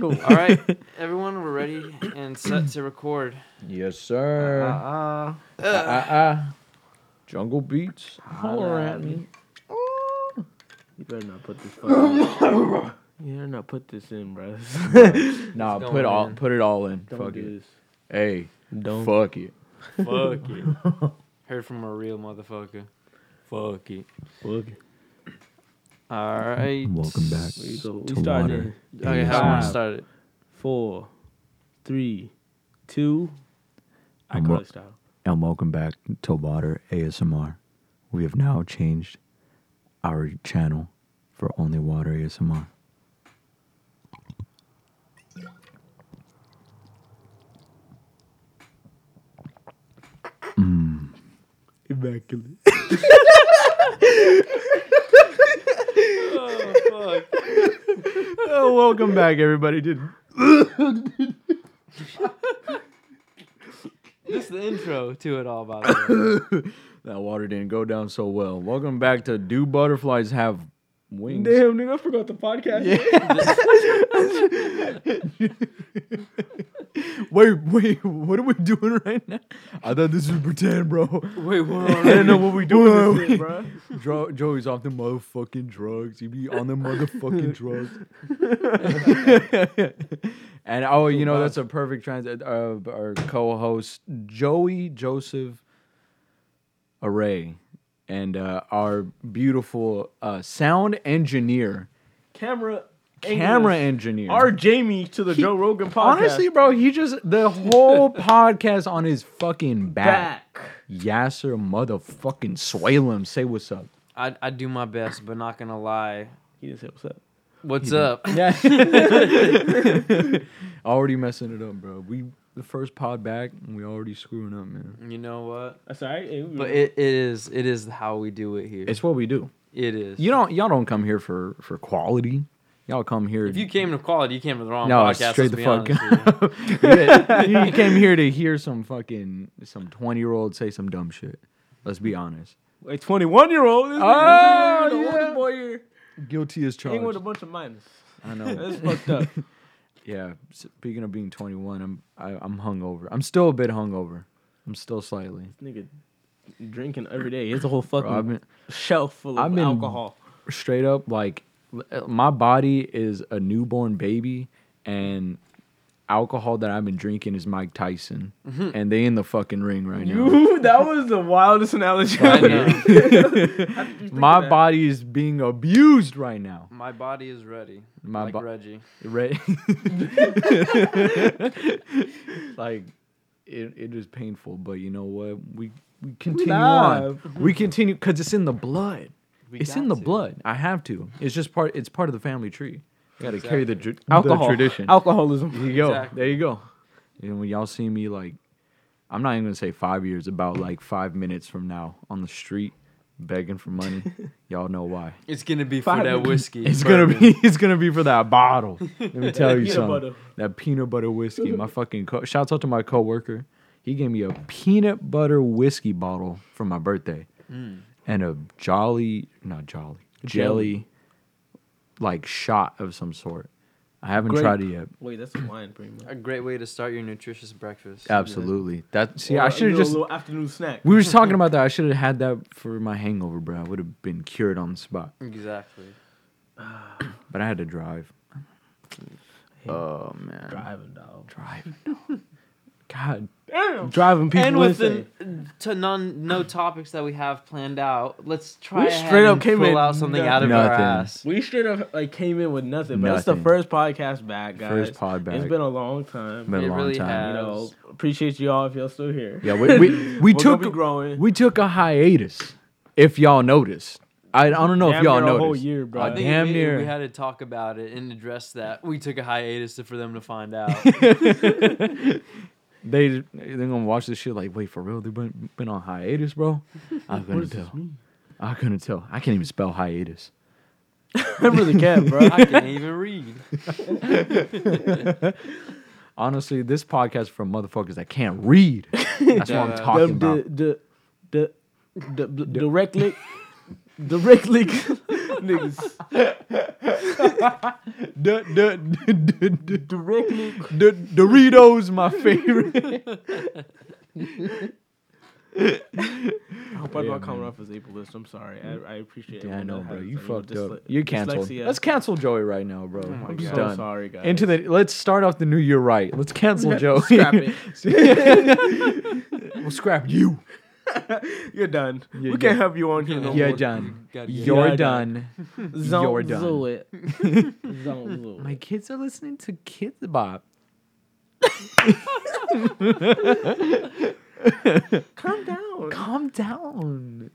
go. All right, everyone, we're ready and set to record. Yes, Uh, sir. uh, Ah, ah, ah. Jungle beats. holler at me. You better not put this. Fucking, you better not put this in, bro. Nah, It's put going all in. put it all in. Don't Fuck do it. this. Hey, Don't. fuck it. Fuck it. Heard from a real motherfucker. Fuck it. Fuck it. All right. Welcome back. Here you go. We To starting water. in Okay, how do you want to start it? four, three, two. I I'm call wa- it style. And welcome back to Water ASMR. We have now changed our channel for only Water ASMR. Mm. Immaculate. Oh, fuck. Oh, welcome back, everybody. Did This is the intro to it all, by the way. that water didn't go down so well? Welcome back to Do Butterflies Have Wings? Damn, nigga, I forgot the podcast. wait, wait, what are we doing right now? I thought this was pretend, bro. Wait, what? I don't know what we doing. This shit, bro. Dro- Joey's off the motherfucking drugs. He be on the motherfucking drugs. and oh, you know that's a perfect transit. Uh, our co-host Joey Joseph Array and uh, our beautiful uh, sound engineer, Camera. Camera engineer. Our Jamie to the He- Joe Rogan podcast. Honestly, bro, he just the whole podcast on his fucking back. back. Yasser motherfucking Swalem, say what's up. I, I do my best, but not gonna lie. He didn't say what's up. What's up? Yeah. already messing it up, bro. We the first pod back and we already screwing up, man. You know what? That's all right. Hey, we- But it, it is it is how we do it here. It's what we do. it is. You don't y'all don't come here for for quality. Y'all come here. if you came to quality, you came to the wrong no, podcast. straight the fuck. you. you, you came here to hear some fucking some twenty year old say some dumb shit. Let's be honest. a 21 year old. This Oh, the yeah. oldest boy here. Guilty as charged. Hang with a bunch of minors. I know. That's fucked up. Yeah. Speaking of being twenty one, I'm I, I'm hungover. I'm still a bit hungover. I'm still slightly. Nigga drinking every day. It's a whole fucking I've been shelf full of I've been- alcohol. straight up like l- my body is a newborn baby and alcohol that I've been drinking is Mike Tyson mm-hmm. and they in the fucking ring right now. You, that was the wildest analogy. I ever. know. How did you think My body is being abused right now. My body is ready. My like bo- Reggie. Right? like it, it is painful, but you know what? We we continue on. We continue because it's in the blood. We it's in the to. blood. I have to. It's just part. It's part of the family tree. You got to carry the, Exactly. tr- the Alcohol. tradition. Alcoholism. There you go. Exactly. There you go. And when y'all see me like, I'm not even gonna say five years. About like five minutes from now on the street, begging for money, y'all know why. It's gonna be for that minutes. whiskey. It's gonna be. It's gonna be for that bottle. Let me tell you something. butter. That peanut butter whiskey. My fucking. Co- Shouts out to my coworker. He gave me a peanut butter whiskey bottle for my birthday, Mm. And a jolly, not jolly, jelly, like shot of some sort. I haven't Grape. tried it yet. Wait, that's wine, pretty much. A great way to start your nutritious breakfast. Absolutely. That see, Or I a should have just a little afternoon snack. We were just talking about that. I should have had that for my hangover, bro. I would have been cured on the spot. Exactly. But I had to drive. Oh man, driving, dog. drive. God, Damn. Driving people and with insane. the to none no topics that we have planned out, let's try We ahead straight up and came pull in out something out of Nothing. our ass. We straight up like came in with nothing, but it's the first podcast back, guys. First pod it's been a long time. been It a long really time. has. you know, appreciate y'all if y'all still here. Yeah, we we, we We're took be growing. we took a hiatus. If y'all noticed, I, I don't know Damn if y'all near noticed. whole year, bro. I think damn we, near. we had to talk about it and address that. We took a hiatus for them to find out. they they're gonna watch this shit like, wait for real? They've been been on hiatus, bro. I couldn't does tell. I couldn't tell. I can't even spell hiatus. I really can't, bro. I can't even read. Honestly, this podcast is for motherfuckers that can't read. That's what I'm talking about. the, the, the, the, the directly, directly Niggas D- d- d- d- d- directly. D- Doritos, my favorite. I hope I'm Yeah, not coming man. off as ableist. I'm sorry. I, I appreciate. Yeah, I know, bro. You uh, you fucked up. dysle- You're canceled. dyslexia. Let's cancel Joey right now, bro. Oh my I'm I'm so done. sorry, guys. Into the let's start off the new year right. Let's cancel Joey. Scrap it. we'll scrap you. You're done. Yeah, we can't have you on here no You're more. done. Gotta You're Yeah, done. Zone You're done. Zoo it. Zone zoo My it. kids are listening to Kidz Bop. Calm down. Calm down.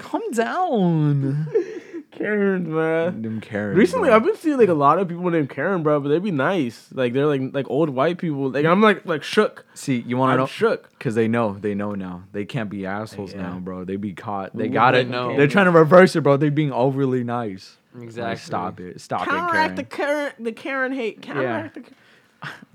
Calm down. Karen, man. Them Karen. Recently, bro. I've been seeing like a lot of people named Karen, bro, but they be nice. Like they're like like old white people. Like I'm like like shook. see. You want to know? shook. Because they know, they know now. They can't be assholes Yeah. now, bro. They be caught. They Well, got they it. know. They're trying to reverse it, bro. They being overly nice. Exactly. Like, stop it. Stop Counteract it, the Karen. Karen, the Karen hate. Counteract the.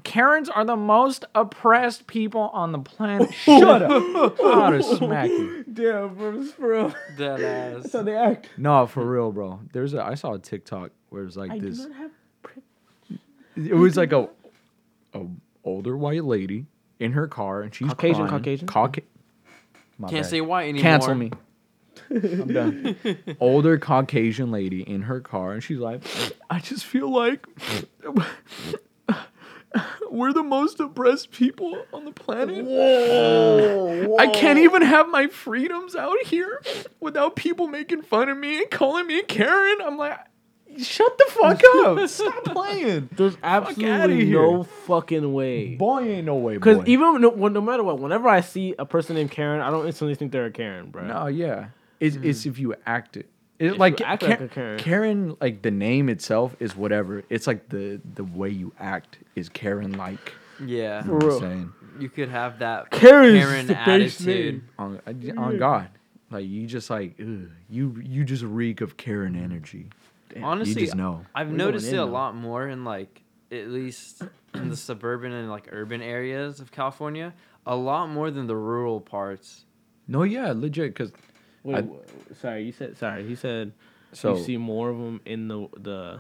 Karens are the most oppressed people on the planet. Shut up. How to smack you. Damn, bro, this for real. That ass. That's how they act. No, for real, bro. There's a I saw a TikTok where it's like I do this. not have. It was like a a older white lady in her car and she's Caucasian, crying. Caucasian? Cauca- My Can't bad. say white anymore. Cancel me. I'm done. Older Caucasian lady in her car, and she's like, I just feel like we're the most oppressed people on the planet. Whoa, I can't even have my freedoms out here without people making fun of me and calling me Karen. I'm like, shut the fuck up. Stop playing. There's absolutely here. no fucking way. Boy, ain't no way, Because even no, no matter what, whenever I see a person named Karen, I don't instantly think they're a Karen, bro. No, yeah. It's, it's if you act it. It, like you act Ka- like Karen. Karen, like the name itself is whatever. It's like the the way you act is Karen like. Yeah. For real. saying You could have that Karen's Karen attitude. on uh, on God, like you just like ugh, you you just reek of Karen energy. Damn, Honestly, you just know. I've We're noticed it a now. lot more in like at least in the suburban and like urban areas of California, a lot more than the rural parts. No, yeah, legit. Cause Wait, I- sorry, you said sorry. He said so you see more of them in the the,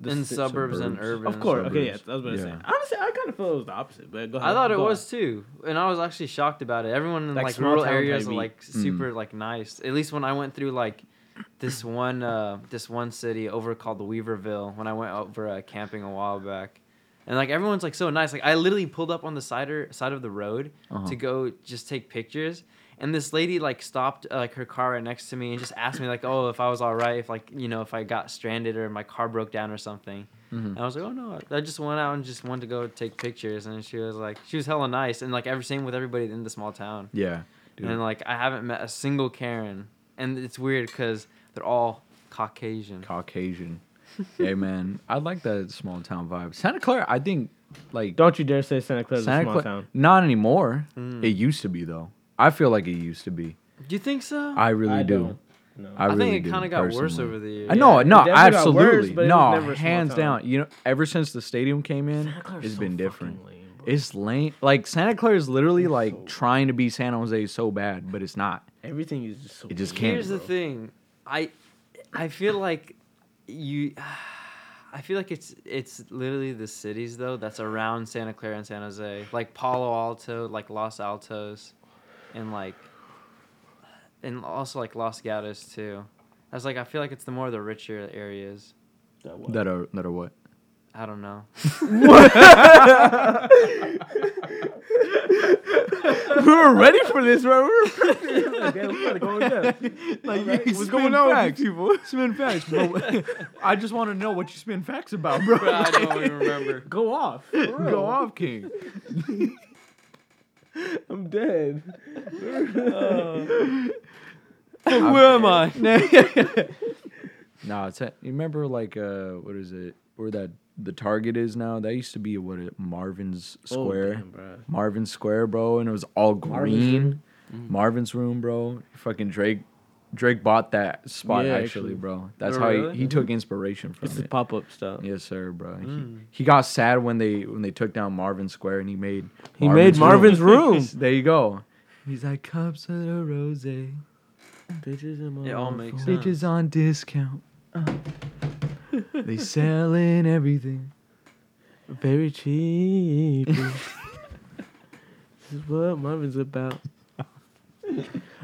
the in ci- suburbs, and urban. Of course, okay, yeah, suburbs. I was about to say. Honestly, I kind of feel it was the opposite, but go ahead. I thought it go was too, and I was actually shocked about it. Everyone in Like like, rural areas are beat. like Mm. super like nice. At least when I went through like this one uh this one city over called the Weaverville when I went over uh, camping a while back. And like everyone's like so nice. Like I literally pulled up on the side or, side of the road Uh-huh. to go just take pictures. And this lady like stopped uh, like her car right next to me and just asked me like, "Oh, if I was all right, if like you know if I got stranded or my car broke down or something." Mhm. And I was like, "Oh no, I just went out and just wanted to go take pictures." And she was like, she was hella nice and like every same with everybody in the small town. yeah, dude. And like I haven't met a single Karen, and it's weird because they're all Caucasian. Caucasian. hey man, I like that small town vibe. Santa Clara, I think, like Don't you dare say Santa Clara's a Santa small Cla- town. Not anymore. Mm. It used to be though. I feel like it used to be. Do you think so? I really I do. don't. No. I, I really think it kind of got worse over the uh, years. I know, Yeah, no, it definitely got worse, absolutely, but it was no, never a small hands down. You know, ever since the stadium came in, Santa Clara's it's so been different. lame. It's lame. Like Santa Clara is literally It's like so- trying to be San Jose so bad, but it's not. Everything is just so. It just can't. Here's the thing, I, I feel like you, I feel like it's it's literally the cities though that's around Santa Clara and San Jose, like Palo Alto, like Los Altos, and like, and also like Los Gatos too. I was like, I feel like it's the more the richer areas. That what? That are that are what? I don't know. we were ready for this, bro. We were prepping. Like, damn, we gotta go in depth. Like, Alright, you what's going on with facts. these people? Spin facts, bro. I just want to know what you spin facts about, bro. I don't even remember. Go off. Go off, King. I'm dead. Where am I? Nah, it's you remember like uh what is it? Where that the Target is now? That used to be what it Marvin's Square. Oh, damn. Marvin's Square, bro, and it was all Marvin's green. Room? Marvin's room, bro. Fucking Drake Drake bought that spot Yeah, actually, actually. bro. That's Oh, how really? he, he took inspiration from It's the it. pop up stuff. Yes, sir, bro. He- Mm. He, got sad when they when they took down Marvin Square and he made He made Marvin's room. there you go. He's like cups of the rose, Bitches in my It all makes phone. sense. bitches on discount. they selling everything. Very cheap. this is what Marvin's about.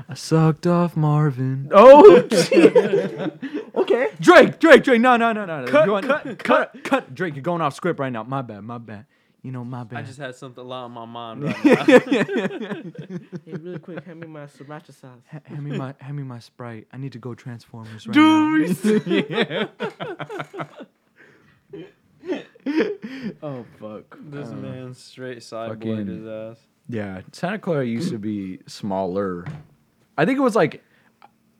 I sucked off Marvin. Oh, okay. Drake, Drake, Drake. No, no, no, no. no. Cut, You want- cut, cut, cut. Drake, you're going off script right now. My bad, my bad. You know, my bad. I just had something a lot on my mind right now. Hey, really quick, hand me my sriracha sauce. Ha- hand me my, hand me my sprite. I need to go Transformers right now. oh fuck. this Uh, man straight sideboarded his ass. Yeah, Santa Clara used to be smaller. I think it was like,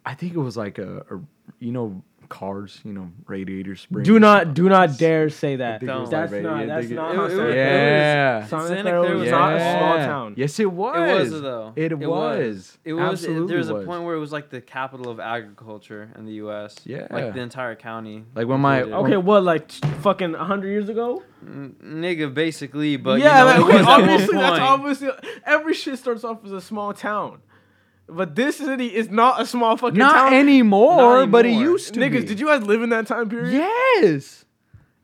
I think it was like a, a you know, cars, you know, radiator springs. Do not, do not dare say that. think it was That's like not. That's it- not it- how it Santa was- Clara Yeah. Santa Santa Clara Clara was was not a small town. Yes, it was. It was though. It, It was. was. It was. Absolutely there was a point where it was like the capital of agriculture in the U.S. Yeah. Like the entire county. Like when my- included. Okay, what like t- fucking hundred years ago? N- nigga, basically, but yeah, you know, like, okay, was at one obviously that's point. obviously every shit starts off as a small town, but this city is not a small fucking Not town. anymore, Not but it anymore. used to Niggas, be. did you guys live in that time period? Yes.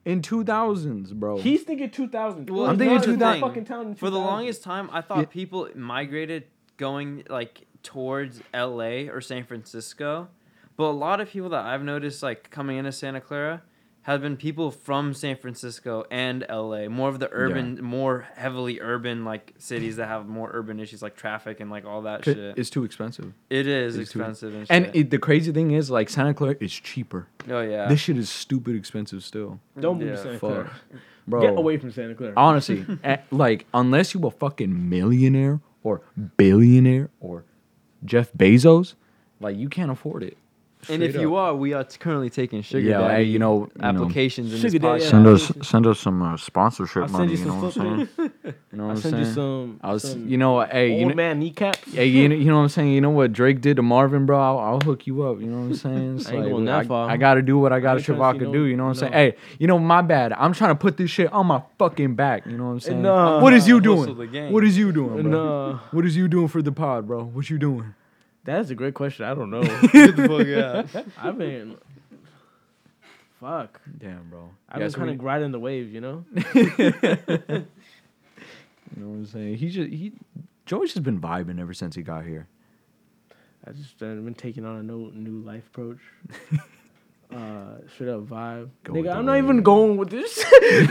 In 2000s, bro. He's thinking 2000. Well, I'm thinking Not a 2000. fucking town in For the 2000. longest time, I thought Yeah. people migrated going like towards L.A. or San Francisco, but a lot of people that I've noticed like coming into Santa Clara have been people from San Francisco and L.A. More of the urban, more heavily urban like cities that have more urban issues like traffic and like all that shit. It's too expensive. It is it's too- expensive and shit. And it, the crazy thing is, like Santa Clara is cheaper. oh yeah, This shit is stupid expensive still, Don't move Yeah, to Santa fuck. Clara. bro. Get away from Santa Clara. Honestly, eh, like unless you a fucking millionaire or billionaire or Jeff Bezos, like you can't afford it. And if Straight you are, we are t- currently taking sugar yeah, daddy hey, you know, you know, applications in this Sugar daddy, podcast. send us send us some uh, sponsorship I'll send money. you You know some what I'm saying? You know what I'll I'm send you saying? some. I was, some you know, hey, you old know, man kneecaps. Hey, you know, you know what I'm saying? You know what Drake did to Marvin, bro? I'll, I'll hook you up. You know what I'm saying? It's I ain't going that I, far. I gotta do what I gotta ain't trying to Chewbacca see no- do. You know what I'm saying? no. Hey, you know, my bad. I'm trying to put this shit on my fucking back. You know what I'm saying? no. what is you Hustle doing? game. What is you doing, bro? No, What is you doing for the pod, bro? What you doing? That's a great question. I don't know. Get the fuck out. I've been. Fuck. Damn, bro. I've Yeah, been so kind we- of riding the wave, you know. You know what I'm saying? He just he Joey's just been vibing ever since he got here. I just uh, been taking on a new new life approach. uh, straight up vibe, Go nigga. I'm not even wave. going with this. There's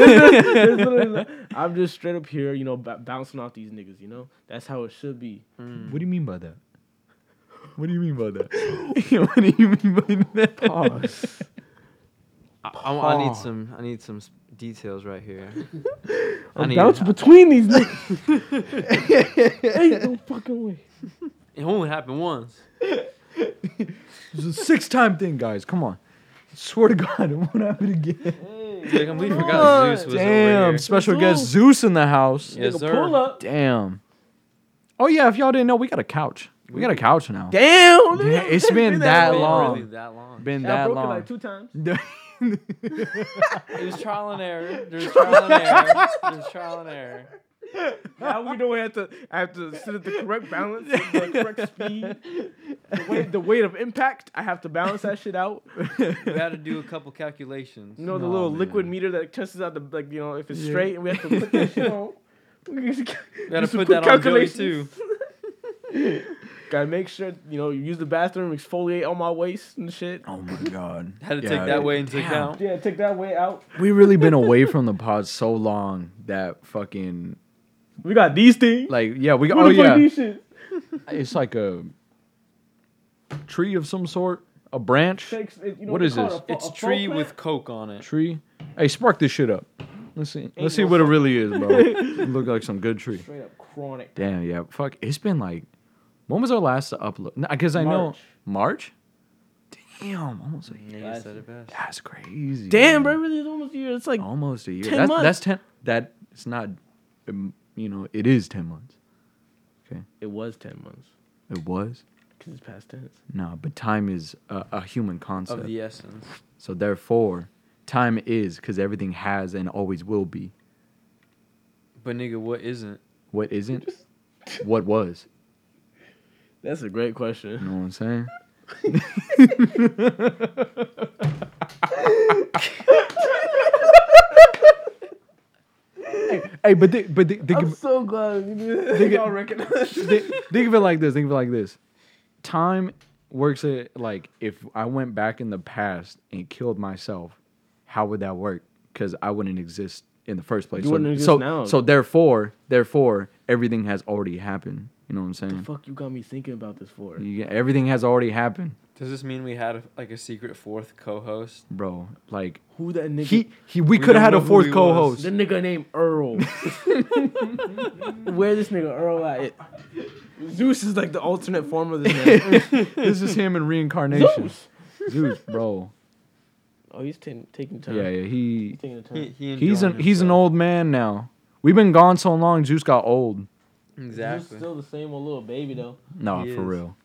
literally no- I'm just straight up here, you know, b- bouncing off these niggas. You know, that's how it should be. Mm. What do you mean by that? What do you mean by that? what do you mean by that? Pause. I, I, I need some. I need some details right here. I I'm need. bouncing between these niggas. Ain't no fucking way. It only happened once. It's a six time thing, guys. Come on. Swear to God, it won't happen again. I completely forgot. Zeus was over Damn, here. special Zeus. guest Zeus in the house. Yes, Nigga, sir. Pull up. Damn. Oh yeah, if y'all didn't know, we got a couch. We got a couch now. Damn. Yeah, it's been that Been long. Really that long. Been Yeah, I that broke it long. like two times. It was trial and error. There's trial and error. There's trial and error. Now we know I have to I have to sit at the correct balance, the correct speed, the weight, the weight of impact. I have to balance that shit out. We had to do a couple calculations. You know the No, little liquid meter that tests out the like you know if it's Yeah. straight and we have to put that shit on. We We gotta put that on Joey too. Gotta make sure you know you use the bathroom, exfoliate on my waist and shit. oh my god. Had to Yeah, take that way into damn. account. Yeah, take that way out. We really been away from the pod so long that fucking We got these things. like yeah we Who oh the fuck yeah these shit? it's like a tree of some sort a branch Takes, it- you know What they is call this? it a It's a tree folk with coke on it. tree. Hey, spark this shit up. Let's see. Let's see no what it really is, bro. it look like some good tree. straight up chronic. Damn, yeah. Fuck. It's been like, when was our last upload? Because I know March. March. Damn, almost a year. Yeah, you said it best. That's crazy. Damn, bro, really, it's almost a year. It's like Almost a year. 10 that's, months. that's ten. That it's not. um, you know, it is ten months. Okay. It was ten months It was. because it's past tense. No, but time is a, a human concept. Of the essence. so therefore, time is because everything has and always will be. But nigga, what isn't? What isn't? what was? That's a great question. You know what I'm saying? hey, but thi- but thi- think, I'm of, so glad you Think it- y'all recognize. thi- think of it like this. Think of it like this. Time works it like if I went back in the past and killed myself, how would that work? Because I wouldn't exist in the first place. You so, wouldn't exist so, now. so therefore, therefore, everything has already happened. You know what I'm saying? The fuck you got me thinking about this for? You, everything has already happened, Does this mean we had a, like a secret fourth co-host? bro. Like Who that nigga? he, he we We could have had a fourth co-host. the nigga named Earl. Where this nigga Earl at? Zeus is like the alternate form of this man. this is him in reincarnation. Zeus. Zeus, bro. Oh, he's taking taking time. Yeah, yeah. He He's taking a turn. He, he he's an enjoying he's an old man now. We've been gone so long. Zeus got old. Exactly. He's still the same old little baby though. No, He for is. real.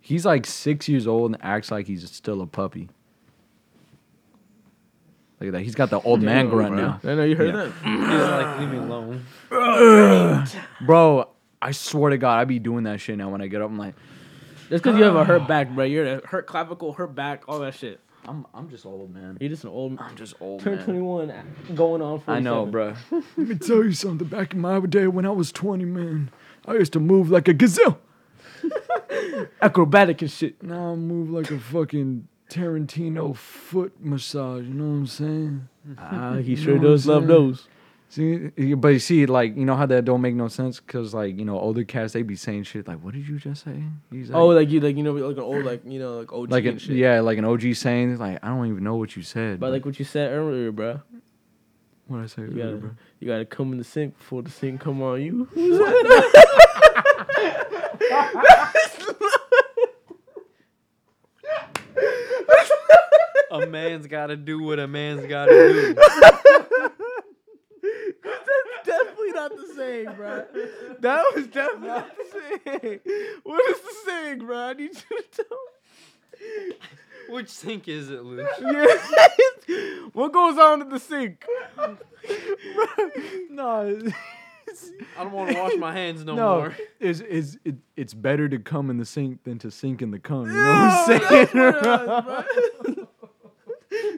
He's like six years old and acts like he's still a puppy. Look at that. He's got the old man grunt bro. now. I know you heard Yeah. that. He's like, leave me alone. Bro, I swear to God, I be doing that shit now when I get up. I'm like, That's because you have a hurt back, bro. You're a hurt clavicle, hurt back, all that shit. I'm I'm just old, man. You're just an old. Man. I'm just old, Turn man. 21, going on. 47. I know, bro. Let me tell you something. Back in my day when I was 20, man, I used to move like a gazelle. Acrobatic and shit. Now I move like a fucking Tarantino foot massage. You know what I'm saying? Ah, he You sure know does love those. See, but you see, like, you know how that don't make no sense? Because, like, you know, older cats, they be saying shit like, what did you just say? He's Oh, like you, like you know, like an old, like you know, like OG like, and an, shit. yeah, like an OG saying, like, I don't even know what you said. But like what you said earlier, bro. what I say, You earlier, gotta, bro? you gotta come in the sink before the sink come on you. a man's got to do what a man's got to do. definitely not the same, bro. That was definitely not the same. What is the saying, bro? I need you to tell me. Which sink is it, Luke? Yeah. what goes on in the sink? No, I don't want to wash my hands no, no, more. is is it, it's better to come in the sink than to sink in the cum. You know No, what I'm that's saying? what it was, bro. Let the sink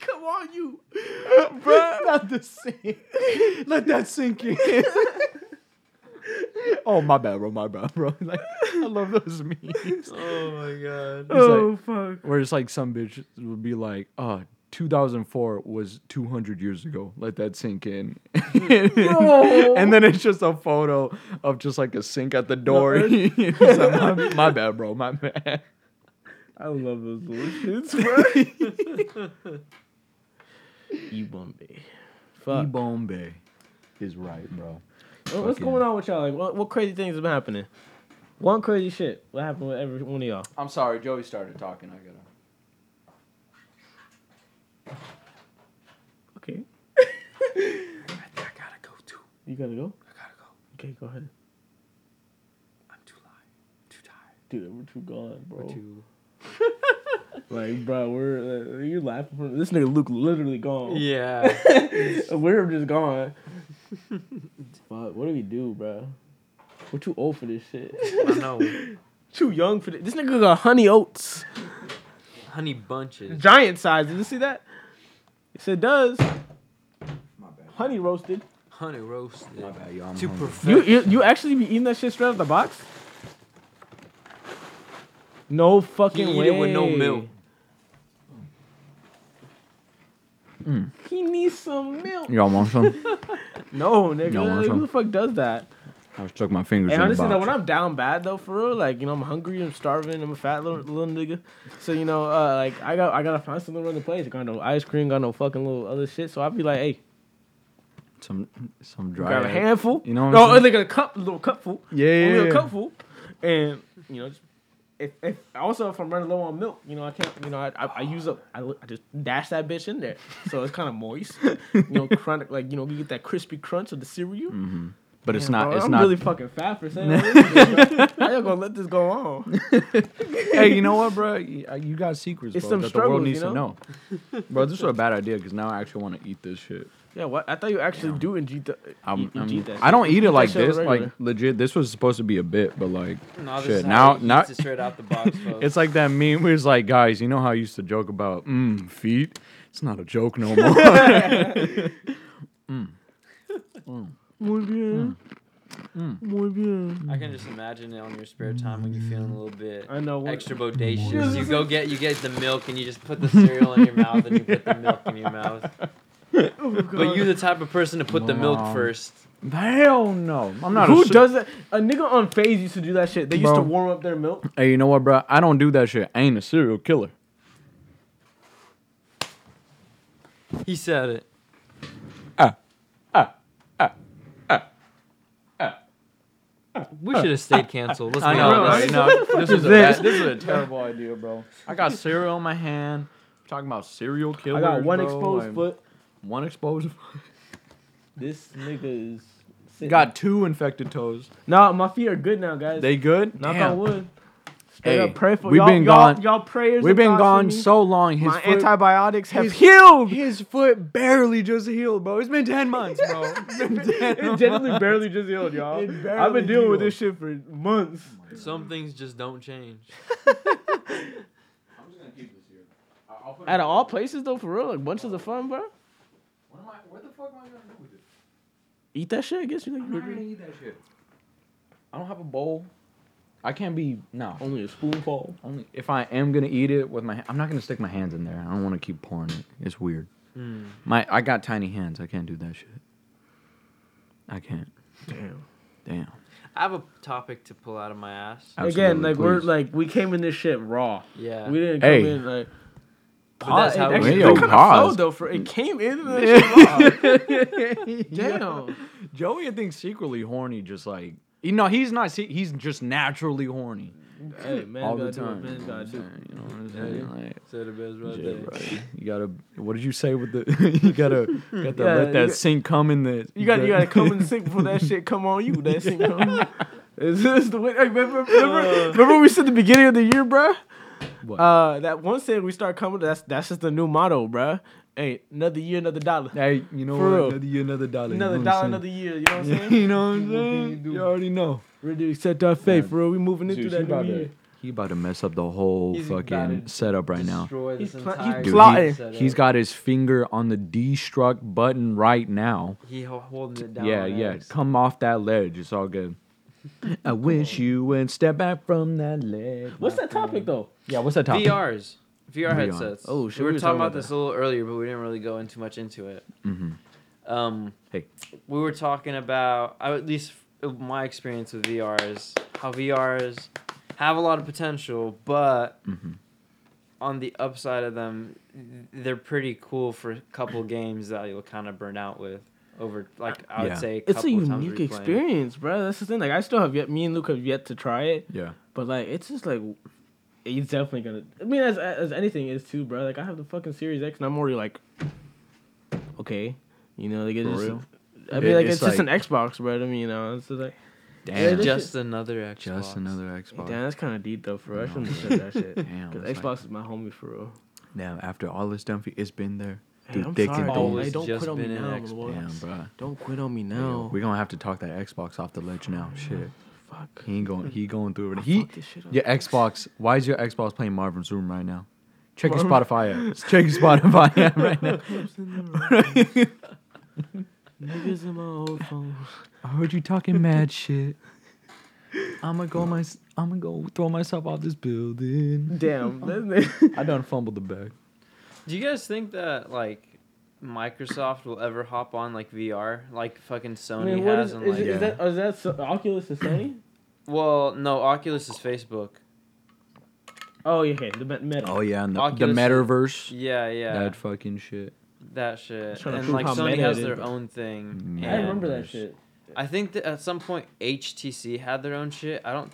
come on you, bro. Not the sink. Let that sink in. oh my bad, bro. My bad, bro. Like I love those memes. Oh my god. Oh fuck. Where it's like some bitch would be like, "Oh, 2004 was 200 years ago. Let that sink in." no. and then it's just a photo of just like a sink at the door. Like, my, my bad, bro. My bad. I love those little shits, bro. E Bombay. Fuck. Bombay is right, bro. What- What's going on with y'all? Like, what, what crazy things have been happening? One crazy shit. What happened with every one of y'all? I'm sorry, Joey started talking. I gotta. Okay. I gotta go too. You gotta go? I gotta go. Okay, go ahead. I'm too live. Too tired. Dude, we're too gone, bro. Too. Like, bro, we're uh, you're laughing. For, this nigga Luke literally gone. Yeah. we're just gone. Fuck, what do we do, bro? We're too old for this shit. I know. too young for this. This nigga got honey oats, Honey bunches. giant size. Did you see that? Yes, it does. Honey roasted. Honey roasted. My bad, y'all. I'm To hungry. perfect. You, you you actually be eating that shit straight out of the box? No fucking He eat way. it with no milk. He needs some milk. Y'all want some? No, nigga. Y'all want Who some? the fuck does that? I was stuck my fingers Hey, in the honestly, though, when I'm down bad though, for real, like you know, I'm hungry, I'm starving, I'm a fat little, little nigga. So you know, uh, like I got, I gotta find something to run the place. Got no ice cream, got no fucking little other shit. So I'll be like, hey, some some dry. grab a handful. You know what I'm no, saying? like a cup, a little cupful. Yeah, Only yeah, a yeah. cupful, and you know, just, if, if also if I'm running low on milk, you know, I can't, you know, I I, I use up, I, I just dash that bitch in there, so it's kind of moist. you know, chronic, like you know, you get that crispy crunch of the cereal. hmm But it's not. bro, it's I'm not. really fucking fat for saying this. How y'all gonna let this go on? hey, you know what, bro? You, uh, got secrets, It's bro, some that the world needs you to know. bro, this was a bad idea because now I actually want to eat this shit. Yeah, what? I thought you actually do inject the. I'm, eat- I'm- inject that I don't eat it like shit this. Like legit, this was supposed to be a bit, but like No, this shit. is Now, he now eats it straight out the box. folks. it's like that meme where it's like, guys, you know how I used to joke about mm, feet? It's not a joke no more. Muy bien. Mm. Muy bien. I can just imagine it on your spare time when you're feeling a little bit I know. What, extra bodacious. You go get you get the milk and you just put the cereal in your mouth and you put the milk in your mouth. But you the type of person to put the milk first. Hell no. I'm not Who a, does that? A nigga on phase used to do that shit. They used to warm up their milk. Hey, you know what, bro? I don't do that shit. I ain't a serial killer. He said it. Ah, ah, ah, ah, ah. We should have stayed canceled. Let's I know, bro, right? No, this is a bad, this is a terrible idea, bro. I got cereal in my hand. talking about serial killer. I got one bro, exposed like, foot. One exposed. This nigga is. sitting- got two infected toes. Nah, my feet are good now, guys. They good? Knock Damn. on wood. Straight Hey, up pray for we've y'all, been y'all, gone- Y'all prayers. We've and been thoughts for gone me. so long. His My foot, antibiotics have his- healed. his foot barely just healed, bro. It's been ten months, bro. It's been 10 It genuinely barely just healed, y'all. It I've barely been dealing with healed. this shit for months. Some things just don't change. I'm just gonna keep this here. I- I'll put it- Out of all places, though, for real, like bunches of fun, bro. Where the fuck am I gonna do with it? Eat that shit. I guess you like I'm not gonna eat that shit. I don't have a bowl. I can't be no. only a spoonful. Only if I am gonna eat it with my, I'm not gonna stick my hands in there. I don't want to keep pouring it. It's weird. Hmm. My, I got tiny hands. I can't do that shit. I can't. Damn. Damn. I have a topic to pull out of my ass. Again, Absolutely, like we're like we came in this shit raw. Yeah. We didn't come Hey. in like. But that's how it we actually do. kinda flowed, though. For it came in this shit raw. Damn. Joey, I think secretly horny, just like you know, he's not. He's just naturally horny Hey man, all the time. man's You gotta do. You know what I'm saying? Like, Said it best right shit, there. bro. You gotta. What did you say with the? you gotta. You gotta Yeah, let that got- sink come in the. You got you gotta come in the sink before that shit come on you. That sink come. Is this the way? Hey, remember, remember, remember we said the beginning of the year, bruh? What? Uh, that one saying we start coming. That's that's just the new motto, bruh. Hey, another year, another dollar. Hey, you know For what? real. Another year, another dollar. Another you know dollar, another year. You know what I'm saying? saying? you know what I'm What can you? You already know. Ready to accept our faith, Yeah. bro. We moving into Dude, that he about new to- year. He about to mess up the whole He's fucking setup right now. He's this pla- he's Dude, plotting. setup. He's got his finger on the destruct button right now. He holding it down. yeah, yeah. Come off that ledge. It's all good. I wish you would step back from that ledge. What's that topic though? Yeah, what's that topic? VRs. VR VR. headsets. Oh, shit, We were, talking about this a little earlier, but we didn't really go into much into it. Mm-hmm. Um, Hey. we were talking about, at least my experience with VRs, how VRs have a lot of potential, but Mhm. on the upside of them, they're pretty cool for a couple games that you'll kind of burn out with over, like I would Yeah. say, a It's a couple times unique experience, bro. That's the thing. Like I still have yet. Me and Luke have yet to try it, Yeah. but like it's just like it's definitely gonna. I mean, as as anything is too, bro. Like I have the fucking Series X, and I'm already like, okay, you know, like it's For just. real? I mean, It- like it's it's, just an Xbox, bro. I mean, you know, it's just like Damn. Yeah, this Just another Xbox. Just another Xbox. damn, that's kind of deep though, for real. I No. shouldn't have said that shit. Damn, Because Xbox like- is my homie for real. Damn. After all this done, for you, it's been there. Hey, Through I'm thick sorry, and thin. Always Hey, don't just quit on me now, Xbox. Damn, bro. Don't quit on me now. We're gonna have to talk that Xbox off the ledge now. Mm, shit. Fuck. He ain't going. He going through it. He. fucked this shit up. Your Xbox. Why is your Xbox playing Marvin's Room right now? Check your Marvin- Spotify app. Check your Spotify app right now. Niggas in my old phone. I heard you talking mad shit. I'ma go my. I'ma go throw myself off this building. Damn. I done fumbled the bag. Do you guys think that like Microsoft will ever hop on like VR like fucking I Sony mean, has is, and is, like it- is that is that so, Oculus is Sony? well no Oculus is Facebook Oh yeah, okay. The me- meta. Oh yeah, and the, the metaverse. yeah yeah That fucking shit. that shit and like Sony has their but- own thing mm, I remember that shit. I think that at some point HTC had their own shit I don't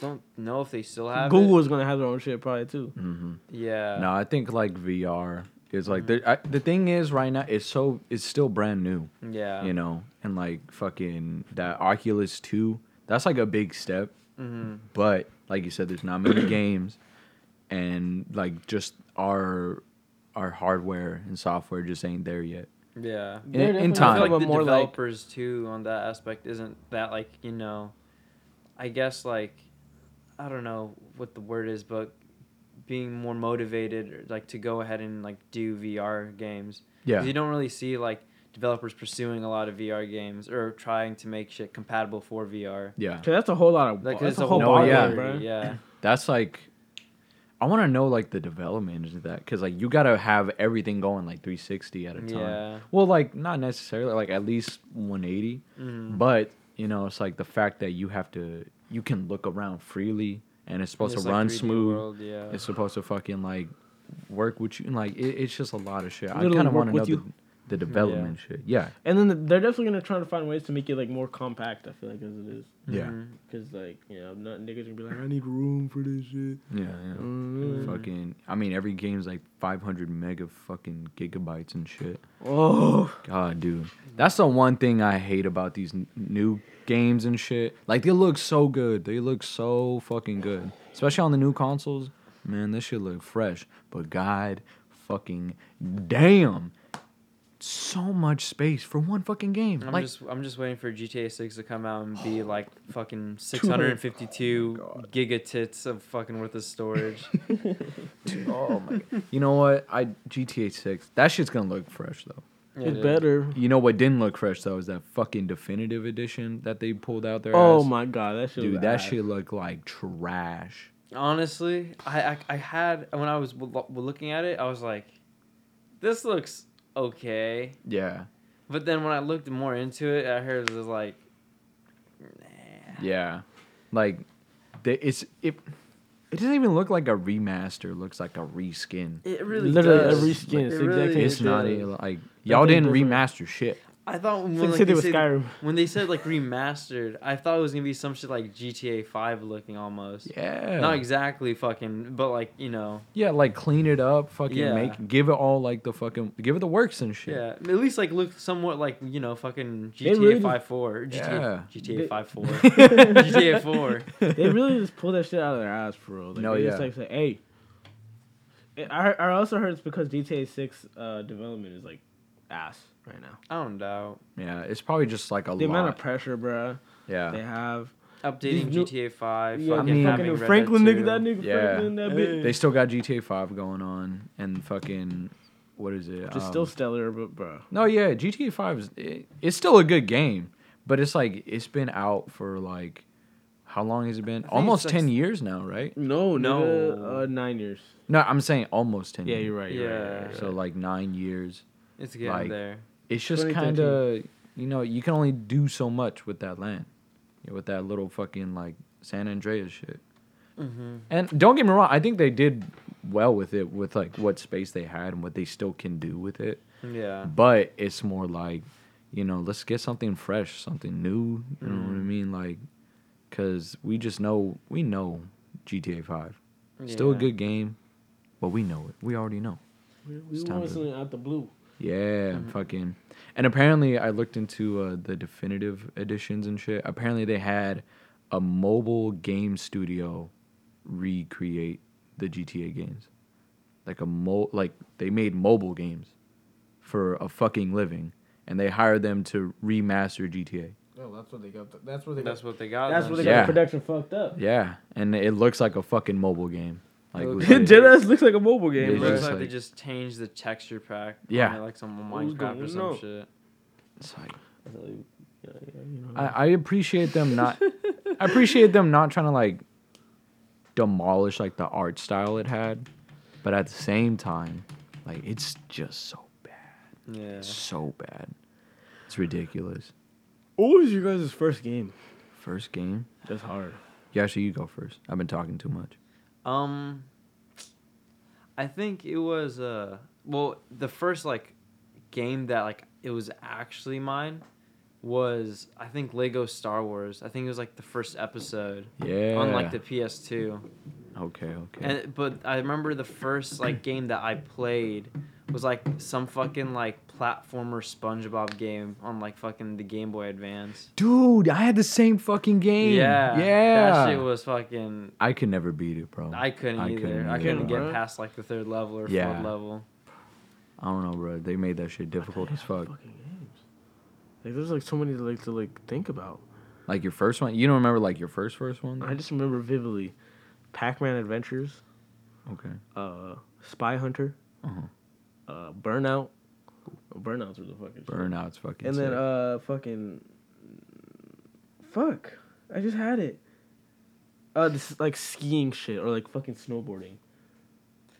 don't know if they still have Google it. is gonna have their own shit probably too. Mm-hmm. yeah No, I think like VR is like the I, the thing is right now it's so it's still brand new, yeah you know, and like fucking that Oculus Two, that's like a big step. Mm-hmm. But like you said, there's not many games, and like just our our hardware and software just ain't there yet. Yeah. In- They're in time. Like but the more like developers too on that aspect isn't that like you know, I guess like, I don't know what the word is, but being more motivated or, like to go ahead and like do VR games. Yeah. You don't really see like developers pursuing a lot of VR games or trying to make shit compatible for VR. Yeah. 'cause that's a whole lot of. Like that's it's a a whole whole No, ballgame, yeah. bro. yeah. That's like I want to know like the development of that cuz like you got to have everything going like 360 at a time. Yeah. Well, like not necessarily like at least 180, Mhm. but you know, it's like the fact that you have to you can look around freely and it's supposed It's to like run smooth. world, yeah. It's supposed to fucking like work with you and like it, it's just a lot of shit. I kind of want to know with the, the development shit. Yeah. And then they're definitely gonna try to find ways to make it like more compact. I feel like as it is, Yeah. Because like you know, not niggas gonna be like, I need room for this shit. Yeah, yeah. Mm. Fucking I mean every game's like 500 mega fucking gigabytes and shit. Oh, God, dude. That's the one thing I hate about these n- new games and shit. Like they look so good. They look so fucking good. Especially on the new consoles. Man, this shit look fresh. But god fucking damn. So much space for one fucking game. I'm like just I'm just waiting for GTA 6 to come out and be like fucking 200 652 Oh, gigatits of fucking worth of storage. oh my You know what? I GTA 6. That shit's going to look fresh though. Yeah, it's dude. better. You know what didn't look fresh though is that fucking definitive edition that they pulled out there. Oh my god, that shit. Dude, was that ass. shit looked like trash. Honestly, I, I I had when I was w- looking at it, I was like, this looks okay. Yeah. But then when I looked more into it, I heard it was like, nah. Yeah, like the, it's it. It doesn't even look like a remaster. It looks like a reskin. It really Literally does. reskin. skin It is really exactly It's not does. a, like y'all didn't different. remaster shit. I thought when, It's like, like they they said, Skyrim. when they said like remastered, I thought it was gonna be some shit like GTA Five looking almost. Yeah, Not exactly fucking, but like you know, yeah, like clean it up, fucking Yeah. make, give it all like the fucking, give it the works and shit. yeah, at least like look somewhat like you know fucking GTA really- Five Four, GTA Yeah. GTA Five Four, GTA Four. they really just pull that shit out of their ass, for real. Like, No, they yeah. Just like say, hey. I I also heard it's because GTA Six uh, development is like ass right now. I don't doubt Yeah, it's probably just like a The lot. amount of pressure, bruh, yeah, they have. updating These new- GTA Five. Yeah, fucking mean- fucking Franklin nigga, that nigga Yeah. Franklin, that bitch. they still got GTA Five going on, and fucking what is it? Just Um, still stellar, but bro. No, yeah, GTA Five is it, it's still a good game, but it's like it's been out for like how long has it been? Almost it's like ten s- years now, right? No, No. no, uh, nine years. No, I'm saying almost ten. Yeah, years. you're right. You're right, Yeah. you're right, So right. like nine years. It's getting like, there. It's just kind of you know you can only do so much with that land, yeah, with that little fucking like San Andreas shit. Mm-hmm. And don't get me wrong, I think they did well with it, with like what space they had and what they still can do with it. Yeah. But it's more like, you know, let's get something fresh, something new. You know what I Mhm. mean? Like, cause we just know we know GTA Five, still a good game, but we know it. We already know. We, It's we time want to- something out the blue. Yeah, Mhm. fucking. And apparently, I looked into uh, the definitive editions and shit. Apparently, they had a mobile game studio recreate the GTA games, like a mo like they made mobile games for a fucking living, and they hired them to remaster GTA. Oh, that's what they got. That's what they That's what they got. That's then. what they Yeah. got the production fucked up. Yeah, and it looks like a fucking mobile game. Like, It looks legit. like- looks like a mobile game, It it's bro. looks just like, they like- just changed the texture pack. Yeah. it, like some Minecraft gonna or some know? shit. It's like Yeah, yeah, you know. I, I appreciate them not. I appreciate them not trying to like demolish like the art style it had, but at the same time, like it's just so bad, Yeah. so bad. It's ridiculous. what was your guys' first game? First game. That's hard. Yeah, actually, you go first. I've been talking too much. Um, I think it was uh well the first like game that like it was actually mine was I think Lego Star Wars. I think it was like the first episode Yeah. on like the PS2. Okay. Okay. And but I remember the first like game that I played was like some fucking like platformer SpongeBob game on like fucking the Game Boy Advance. Dude, I had the same fucking game. Yeah. Yeah. That shit was fucking I could never beat it, bro. I couldn't I either. couldn't I couldn't get past like the third level or Yeah. fourth level. I don't know, bro. They made that shit difficult as fuck. Fucking games. Like there's like so many to like to like think about. Like your first one, you don't remember like your first first one? I just remember vividly, Pac-Man Adventures, Okay. uh, Spy Hunter, Uh-huh. uh, Burnout. Burnouts were the fucking. shit. Burnout's fucking. And then uh, fucking. Fuck! I just had it. Uh, this like skiing shit or like fucking snowboarding.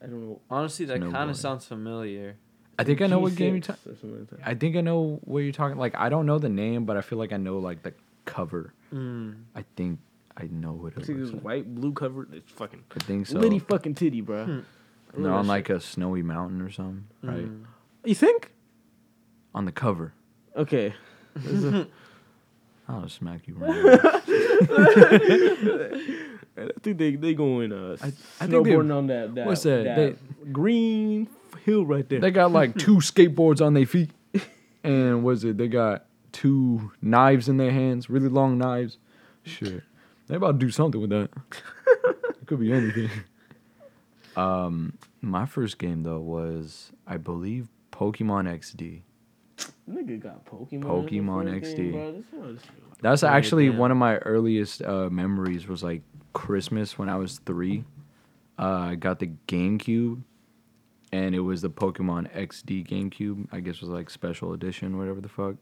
I don't know. Honestly, that kind of sounds familiar. I think I know what game you're talking. like. I think I know what you're talking. Like I don't know the name, but I feel like I know like the cover. Mm. I think I know what it is. See this like. white blue cover. It's fucking I think so. litty fucking titty, bro. Hmm. They're on like a snowy mountain or something, right? Mm. You think? On the cover. Okay. This is- I'll smack you right. I think they they going uh I- I think they- snowboarding on that, that what's that? green hill right there. they got like two skateboards on their feet, and was it? They got two knives in their hands, really long knives. Shit, they about to do something with that. it could be anything. Um, my first game though was, I believe, Pokemon XD. Nigga got Pokemon. Pokemon in the first XD. bro. This That's Oh, actually damn. one of my earliest uh, memories. Was like Christmas when I was three. Uh, I got the GameCube, and it was the Pokemon XD GameCube. I guess was like special edition, whatever the fuck.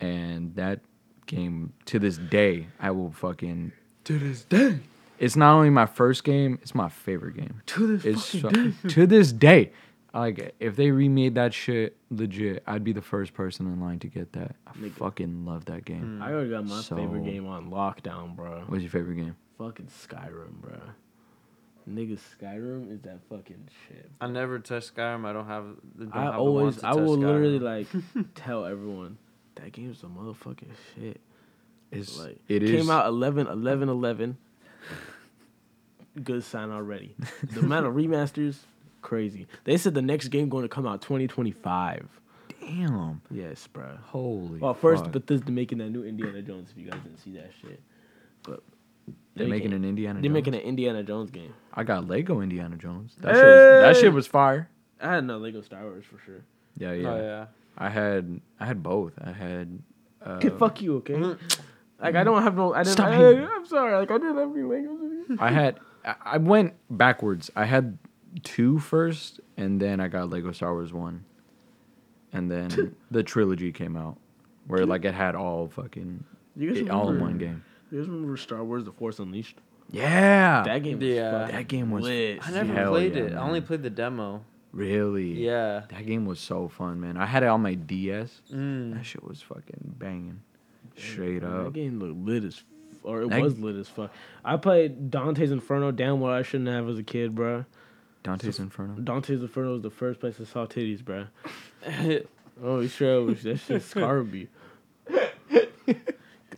And that game, to this day, I will fucking. To this day. It's not only my first game; it's my favorite game. To this It's fucking so- day. to this day. Like if they remade that shit legit, I'd be the first person in line to get that. I Nigga. fucking love that game. Mm. I already got my So- favorite game on lockdown, bro. What's your favorite game? Fucking Skyrim, bro. Nigga, Skyrim is that fucking shit. I never touched Skyrim. I don't have. Don't I have the always, want to I touch will literally Skyrim. like tell everyone that game's a motherfucking shit. It's Like it is came out 11, 11, 11. Good sign already. The amount of remasters, crazy. They said the next game going to come out twenty twenty five. damn. Yes, bro. Holy. Well, first fuck. Bethesda making that new Indiana Jones. If you guys didn't see that shit, but they're making an Indiana. They're Jones? making an Indiana Jones game. I got Lego Indiana Jones. That shit was, that shit was fire. I had no Lego Star Wars for sure. Yeah, yeah. Oh yeah. I had I had both. I had. Uh, Okay, fuck you, okay? Like I don't have no. I didn't. Stop I, hating. I'm sorry. Like I didn't have any Legos. I had. I- I went backwards. I had two first, and then I got Lego Star Wars one, and then the trilogy came out, where like it had all fucking You guys it, all in remember- one game. You guys remember Star Wars: The Force Unleashed? Yeah. That game. Was Yeah. fucking That game was lit. I never Hell played yeah, it. I only played the demo. really. Yeah. That game was so fun, man. I had it on my DS. Mm. That shit was fucking banging. Straight Man, up. That game looked lit as, f- or it That- was lit as fuck. I played Dante's Inferno. Damn well I shouldn't have as a kid, bro. Dante's Inferno. Dante's Inferno was the first place I saw titties, bro. Oh, sure, was- that shit scarred me.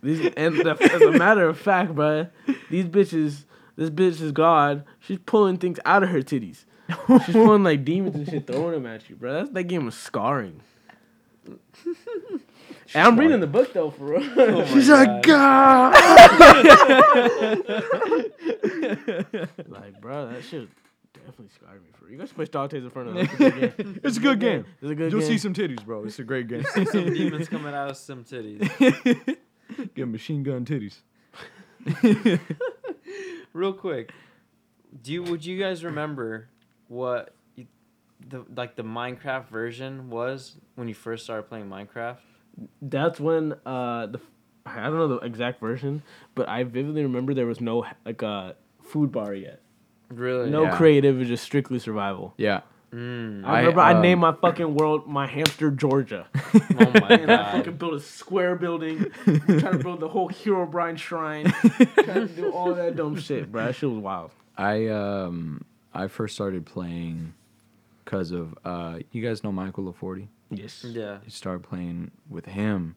These, and the, as a matter of fact, bro, these bitches, this bitch is God. She's pulling things out of her titties. She's pulling like demons and shit, throwing them at you, bro. That's, that game was scarring. And I'm reading the book though, for real. Oh She's my like, God. like, bro, that shit definitely scarred me for real. You guys play Dante's Inferno. It's a good game. It's a good game. It's a good You'll game. see some titties, bro. It's a great game. See some demons coming out of some titties. Get machine gun titties. Real quick, do you would you guys remember what you, the like the Minecraft version was when you first started playing Minecraft? That's when uh the I don't know the exact version, but I vividly remember there was no like uh food bar yet. Really? No Yeah. creative, it just strictly survival. Yeah. Mm. I I, remember I, um, named my fucking world my hamster Georgia. Oh my and I fucking built a square building, trying to build the whole Herobrine shrine, trying to do all that dumb shit, bro. That shit was wild. I um I first started playing because of uh you guys know Michael LaForty. Yes. Yeah. I started playing with him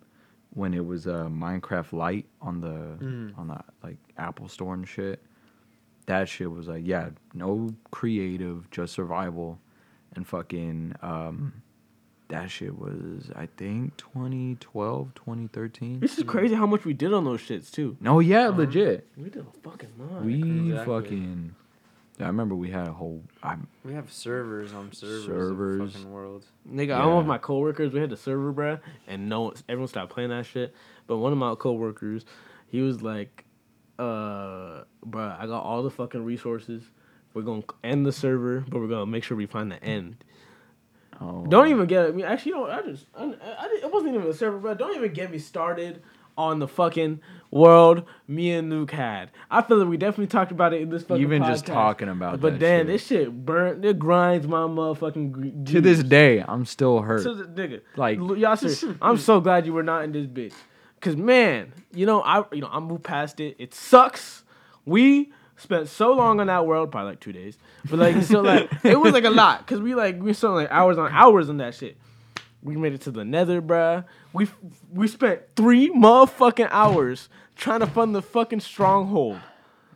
when it was uh Minecraft Lite on the Mm. on the like Apple Store and shit. That shit was like yeah, no creative, just survival, and fucking um. That shit was, I think, 2012, 2013. This is crazy how much we did on those shits too. No, yeah, Uh-huh. legit. We did a fucking lot. We Exactly. fucking I remember we had a whole. I, We have servers on servers. Servers. Servers. fucking world. Nigga, I'm with Yeah. my coworkers. We had the server, bruh, and no, one- everyone stopped playing that shit. But one of my coworkers, he was like, "Uh, bruh, I got all the fucking resources. We're gonna end the server, but we're gonna make sure we find the end. oh, Don't even get. I mean, actually, you know, I just, I, I, didn't- it wasn't even a server, bro. Don't even get me started on the fucking world me and Luke had. I feel like we definitely talked about it in this fucking. Even just talking about it. But that then shit. this shit burnt. It grinds my motherfucking. to this day, I'm still hurt. To the nigga. Like- Yasser, I'm so glad you were not in this bitch. Cause man, you know, I you know, I moved past it. It sucks. We spent so long on that world, probably like two days. But like so like it was like a lot. Cause we like we spent like hours on hours on that shit. We made it to the nether, bruh. We we spent three motherfucking hours trying to find the fucking stronghold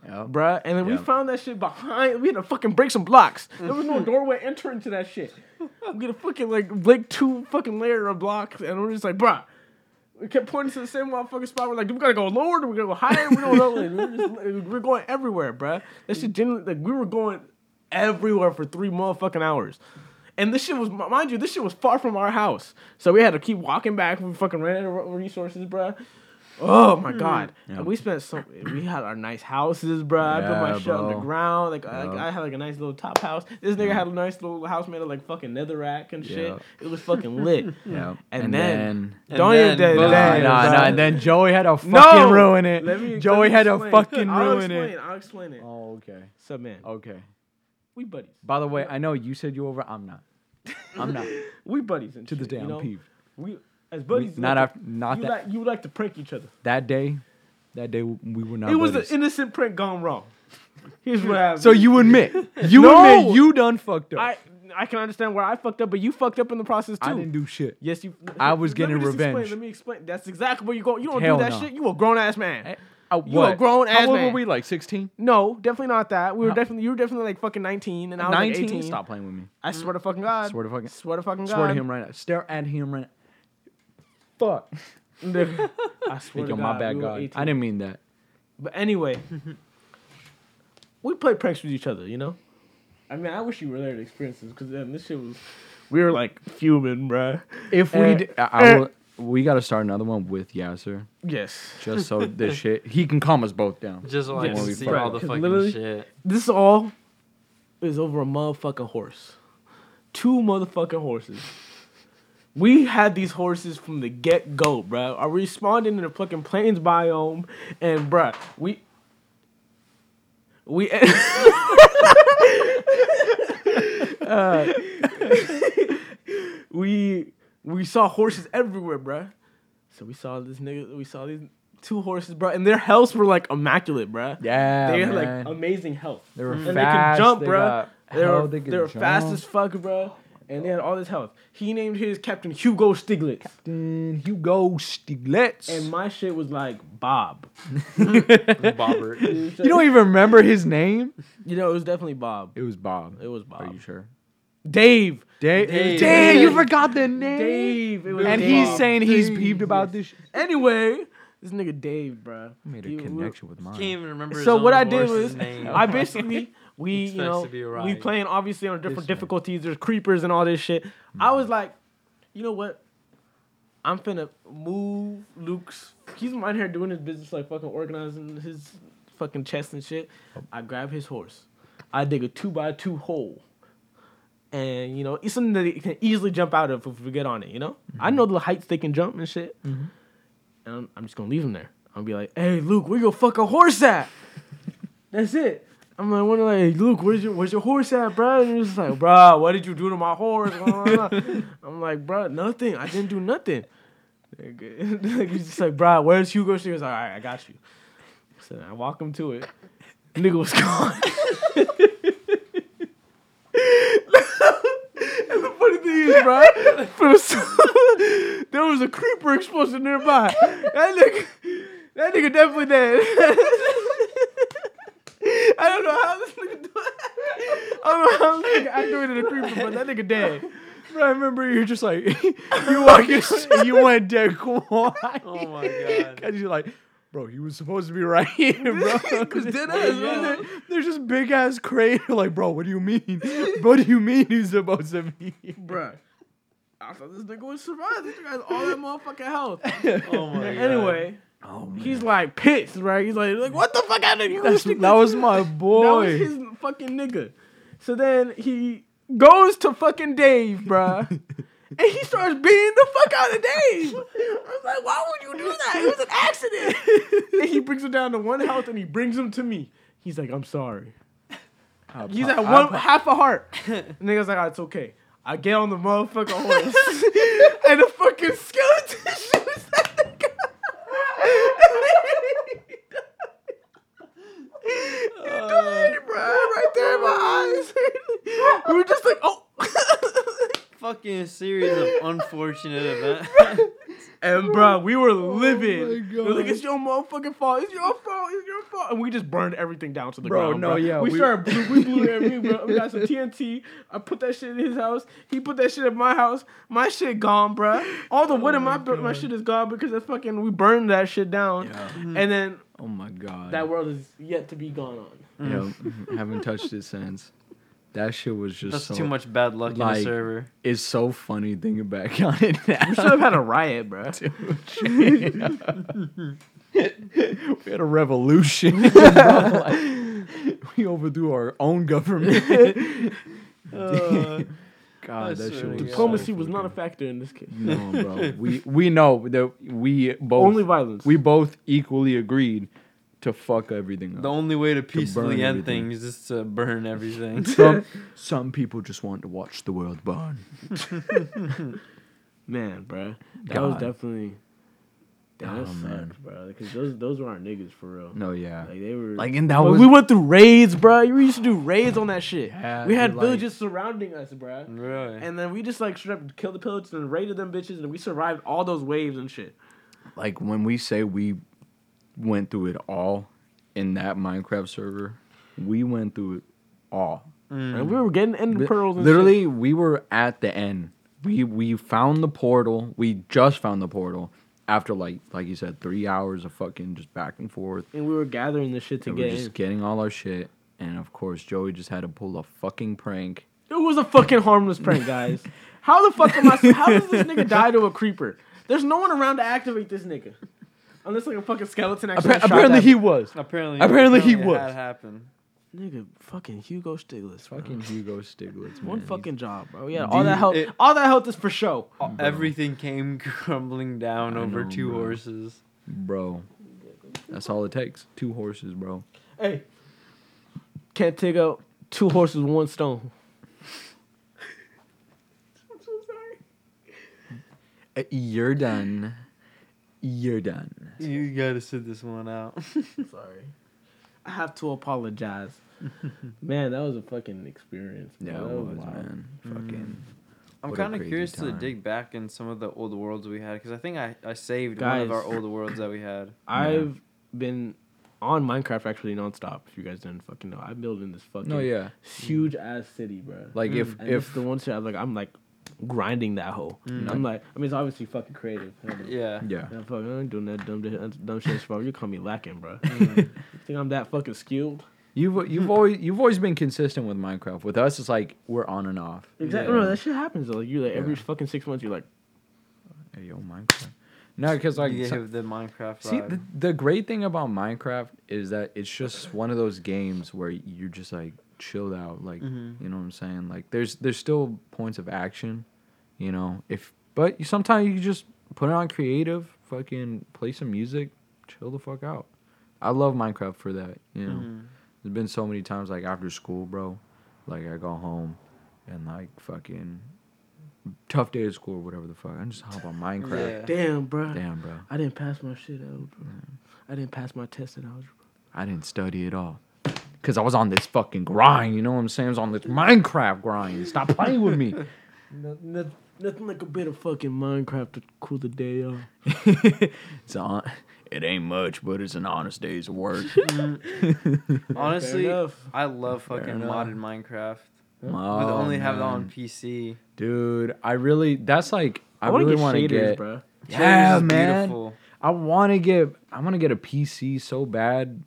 Yep. bruh. And then we found that shit behind. We had to fucking break some blocks. There was no doorway entering to that shit. We had to fucking like break two fucking layer of blocks, and we're just like, bruh. We kept pointing to the same motherfucking spot. We're like, we gotta go lower? We gotta go higher? we don't know. we're, just, we're going everywhere, bruh. That shit genuinely, like, we were going everywhere for three motherfucking hours. And this shit was, mind you, this shit was far from our house. So we had to keep walking back. We fucking ran out of resources, bruh. Oh my mm-hmm. god! Yeah. We spent so we had our nice houses, bro. I put my Yeah, shit on the ground. Like, I, Yeah. I had like a nice little top house. This nigga had a mm-hmm. nice little house made of like fucking netherrack and shit. Yeah. It was fucking lit. Yeah. And, then, And don't then- even then, Nah, Nah, then, nah, bro. nah. And then Joey had to fucking No! ruin it. Let me, Joey let me had to explain. fucking I'll ruin explain, it. I'll explain it. Oh, okay. So man, Okay. we buddies. By the way, I know you said you over. I'm not. I'm not. We buddies. And To this shit, day, you I'm know? peeved. We as We- buddies. not like, after. Not you that. like you like to prank each other. that day. That day we were not. it was buddies. an innocent prank gone wrong. Here's what happened. So you admit. You No! admit you done fucked up. I I can understand where I fucked up, but you fucked up in the process too. I didn't do shit. Yes, you. I was let getting me just revenge. Explain, let me explain. That's exactly where you go. You don't Hell do that no. shit. You a grown ass man. Eh, uh, You a grown ass How old man. were we? Like 16? No, definitely not that. We were How- definitely you were definitely like fucking nineteen, and I was 19? like eighteen. Stop playing with me. I swear to fucking God. Swear to fucking. Swear to fucking God. Swear to him right now. Stare at him right now. Fuck. Nigga, I swear Yo, to my bad, we were God. 18. I didn't mean that. But anyway, we play pranks with each other. You know. I mean, I wish you were there to experience this because then this shit was. We were like fuming, bruh. If we, Eh, d- I, I will, we got to start another one with Yasser, Yes. just so this shit he can calm us both down. Just so I Yes. can see Right, all the 'cause fucking literally- shit. This all is over a motherfucking horse. Two motherfucking horses. We had these horses from the get go, bruh. Are we responding in the fucking plains biome? And bruh, we we Uh, we we saw horses everywhere, bruh. So we saw this nigga. We saw these two horses, bruh, and their healths were like immaculate, bruh. Yeah, they had man. like amazing health. they were And fast. they could jump, they bro. They were, they they were fast as fuck, bro. And they had all this health. He named his Captain Hugo Stiglitz. Then Hugo Stiglitz. And my shit was like Bob. Bobbert. you don't even remember his name? You know, it was definitely Bob. It was Bob. It was Bob. Are you sure? Dave. Dave. Dave. Dave, you forgot the name. Dave. It was And Dave. he's saying he's peeved about this. Shit. Anyway, this nigga Dave, bro. Made a He- connection with mine. Can't even remember. his So own what I did was. I basically we you know we playing obviously on different difficulties. There's creepers and all this shit. I was like, you know what? I'm finna move Luke's. He's right here doing his business, like fucking organizing his fucking chest and shit. I grab his horse. I dig a two by two hole. And you know, it's something that he can easily jump out of if we get on it. You know, I know the heights they can jump and shit. And I'm, I'm just gonna leave him there. I'll be like, "Hey, Luke, where your fucking horse at?" That's it. I'm like, wondering, like, Luke, where's your where's your horse at, bro? And he's like, bro, what did you do to my horse? I'm like, bro, nothing. I didn't do nothing. He's just like, bro, where's Hugo? She was like, all right, I got you. So I walk him to it. Nigga was gone. and the funny thing is, bro, the- there was a creeper explosion nearby. That nigga, that nigga definitely dead. I don't know how this nigga do it. I don't know how this nigga activated a creeper, but that nigga dead. But I remember you're just like you walk in, you went dead quiet. Oh my god. And you're like, Bro, he was supposed to be right here, bro. Cause dead And ass, then bro. there- There's just big ass crater. Like, bro, what do you mean? what do you mean he's supposed to be? bro? I thought this nigga would survive. This nigga has all that motherfucking health. Oh my god. Anyway, Oh man, he's like pissed, right? He's like, like what the fuck out of you? That's, that was my boy. That was his fucking nigga. So then he goes to fucking Dave, bruh. and he starts beating the fuck out of Dave. I was like, why would you do that? It was an accident. and he brings him down to one health and he brings him to me. He's like, I'm sorry. I He's at one half a heart. And nigga's like, oh, it's okay. I get on the motherfucking horse. and the fucking skeleton shoots that nigga. he died, bro. Right there in my eyes. we were just like, oh. Fucking series of unfortunate events. and bro, we were livid. Oh my We were like, it's your motherfucking fault. It's your fault. It's your fault. And we just burned everything down to the Bro, ground. no, bro. yeah, We, we- started blue, we blew everything, bro. We got some TNT. I put that shit in his house. He put that shit in my house. My shit gone, bro. All the wood in oh my bu- my shit is gone because it's fucking we burned that shit down. Yeah. Mm-hmm. And then Oh my god. that world is yet to be gone on. Yeah, haven't touched it since. That shit was just That's so, too much bad luck in the server. It's so funny thinking back on it now. We should have had a riot, bro. we had a revolution. Like, we overthrew our own government. Uh, God, that shit was God. Diplomacy was not a factor in this case. No, bro. We we know that we both Only violence. we both equally agreed to fuck everything up. the only way to peacefully burn end everything. things is to burn everything. some some people just want to watch the world burn. Man, bro, that was definitely. That Oh, sucks, man. bro. Because those those were our niggas for real. No, yeah. Like they were Like and that was we went through raids, bro. We used to do raids on that shit. Yeah, we had dude, like- villages surrounding us, bro. really? And then we just like straight up killed the pillagers and raided them bitches, and we survived all those waves and shit. like when we say we went through it all in that Minecraft server, we went through it all. Mm. And we were getting end Li- pearls. And Literally, we were at the end. We we found the portal. We just found the portal after like like you said, three hours of fucking just back and forth. and we were gathering the shit to And we're just getting all our shit. And of course, Joey just had to pull a fucking prank. It was a fucking harmless prank, guys. How the fuck am I? How does this nigga die to a creeper? There's no one around to activate this nigga, unless like a fucking skeleton actually. Appa- shot apparently, that he was. apparently, Apparently he was. That happened. nigga fucking Hugo Stiglitz. Fucking Fucking Hugo Stiglitz. one man. fucking job, bro. Yeah, Dude, all that health, it- all that health is for show. Everything came crumbling down I over know, two bro. horses. bro. That's all it takes. Two horses, bro. Hey, can't take out two horses with one stone. I'm so sorry. Uh, You're done. You're done. You gotta sit this one out. Sorry. I have to apologize. man, that was a fucking experience. bro. Yeah, That it oh was, wild. man. Fucking. Mm. I'm kind of crazy curious to dig back in some of the old worlds we had because I think I, I saved one of our old worlds that we had. I've been on Minecraft actually nonstop. If you guys didn't fucking know, I'm building this fucking No, yeah. huge ass city, bro. Like if mm. and if if the one shit, I'm like, I'm like grinding that hole. I'm like, I mean, it's obviously fucking creative. Yeah. yeah. Yeah, fuck, I ain't doing that dumb, dumb, dumb shit, bro. You call me lacking, bro. Mm. you think I'm that fucking skilled? You've you've always you've always been consistent with Minecraft. With us, it's like we're on and off. Exactly. Yeah. No, that shit happens though. Like you like every Yeah. fucking six months, you're like, Hey yo, Minecraft. No, because like you so- have the Minecraft see vibe. the, the great thing about Minecraft is that it's just one of those games where you're just like chilled out. Like Mhm. you know what I'm saying. Like there's there's still points of action, you know. If but you, sometimes you just put it on creative, fucking play some music, chill the fuck out. I love Minecraft for that. You know. Mhm. There's been so many times like after school, bro. Like I go home and like fucking tough day at school or whatever the fuck. I just hop on Minecraft. Yeah. damn, bro. Damn, bro. I didn't pass my shit out, bro. I didn't pass my test in algebra. I didn't study at all. Cause I was on this fucking grind, you know what I'm saying? I was on this Minecraft grind. Stop playing with me. Nothing, nothing like a bit of fucking Minecraft to cool the day off. it's on. It ain't much, but it's an honest day's work. Mm. Honestly, enough. I love fucking enough. modded Minecraft. Oh, With only have it on. PC. Dude, I really. That's like. I, I, want to really get want to shaders, get. bro. Yeah, man. beautiful. I want to get I want to get a PC so bad,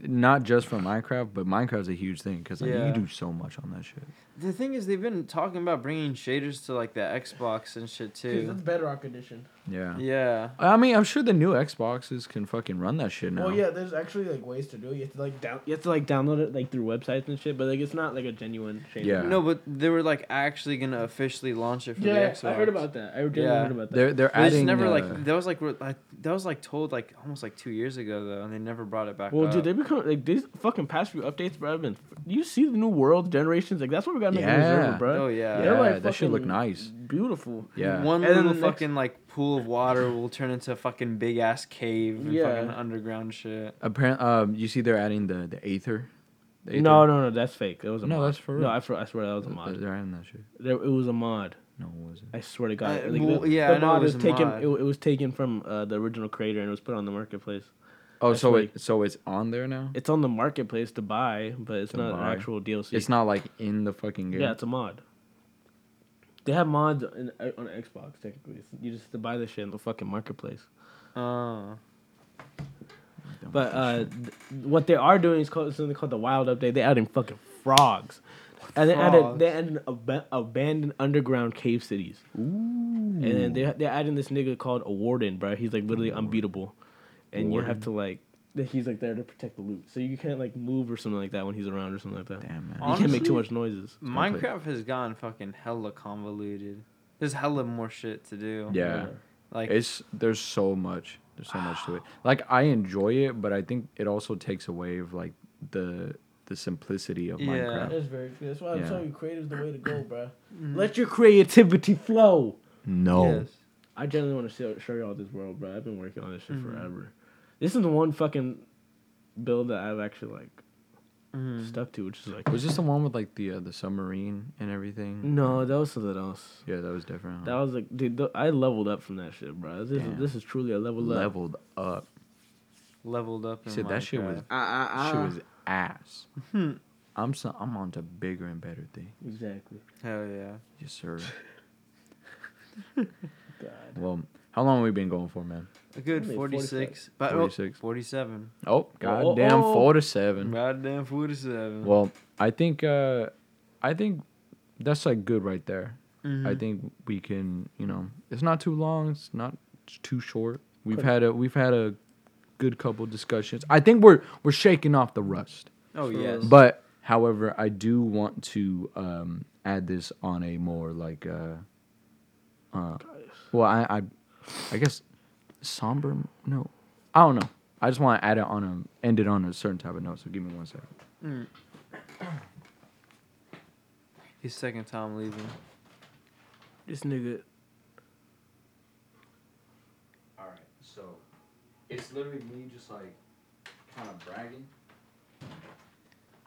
not just for Minecraft, but Minecraft's a huge thing because like, Yeah. you do so much on that shit. The thing is, they've been talking about bringing shaders to like the Xbox and shit too. Because It's too. Bedrock edition. Yeah. Yeah. I mean, I'm sure the new Xboxes can fucking run that shit now. Well, yeah, there's actually like ways to do it. You have to like down, you have to like download it like through websites and shit, but like it's not like a genuine shader. Yeah. No, but they were like actually gonna officially launch it for the yeah, Xbox. I heard about that. I genuinely Yeah. heard about that. They're they're But it's adding. never uh, like that was like re- like that was like told like almost like two years ago though, and they never brought it back. well, up. dude, they become like these fucking past few updates, bro. Have been. You see the new world generations? Like that's what we got to make a Yeah. reserve, bro. Oh yeah. Yeah, that should look nice. Beautiful. Yeah. One And then little the next- fucking like pool of water will turn into a fucking big ass cave and Yeah. fucking underground shit. Apparent. Um, you see, they're adding the the Aether. The Aether? No, no, no, that's fake. It was a No, mod. that's for No, real. I, swear- I swear that was a mod. They're adding that shit. There, it was a mod. No, it wasn't. I swear to God. Uh, Like, well, the, yeah, the I know mod it was was a taken. mod. It, it was taken from uh, the original creator and it was put on the marketplace. Oh, so it, so it's on there now. It's on the marketplace to buy, but it's To not buy. an actual DLC. It's not like in the fucking game. Yeah, it's a mod. They have mods in, uh, on Xbox technically. You just have to buy the shit in the fucking marketplace. Uh, But uh, th- what they are doing is called something called the Wild Update. They're adding fucking frogs, and they added they added ab- abandoned underground cave cities. Ooh. And then they they're adding this nigga called a warden, bro. He's like literally unbeatable, and you have to like he's like there to protect the loot. So you can't like move or something like that when he's around or something like that. damn man. You can't make too much noises. Minecraft has gone fucking hella convoluted. There's hella more shit to do. Yeah. Like It's there's so much. There's so much to it. Like I enjoy it, but I think it also takes away of like the the simplicity of Minecraft. Yeah. Minecraft. That's very true. That's why I'm Yeah. telling you, creative's the way to go, bro. mm, Let your creativity flow. No. yes. I genuinely want to show, show y'all this world, bro. I've been working on this shit Mhm. forever. This is the one fucking build that I've actually like Mhm. stuck to, which is like Was this the one with like the uh, the submarine and everything? no, that was something else. Yeah, that was different. That was like, dude, th- I leveled up from that shit, bro. This, is, this is truly a level up. leveled up. Leveled up. He in said that shit was Minecraft. Ah, ah, shit ah. was ass. Hmm. I'm so, I'm on to bigger and better things. Exactly. Hell yeah. Yes, sir. God. well, how long have we been going for, man? A good Only 46. But 46. 47. Oh, oh, goddamn, oh. four to seven. Goddamn 47. Well, I think uh, I think that's like good right there. I Mhm. think we can, you know, it's not too long. It's not too short. We've Could- had a we've had a good couple discussions. I think we're we're shaking off the rust. Oh, True. yes. But however, I do want to um, add this on a more like uh, uh well, I, I I guess somber. No, I don't know. I just want to add it on a end it on a certain type of note. So give me one second. Mm. His second time leaving. This nigga. All right, so it's literally me just like kind of bragging.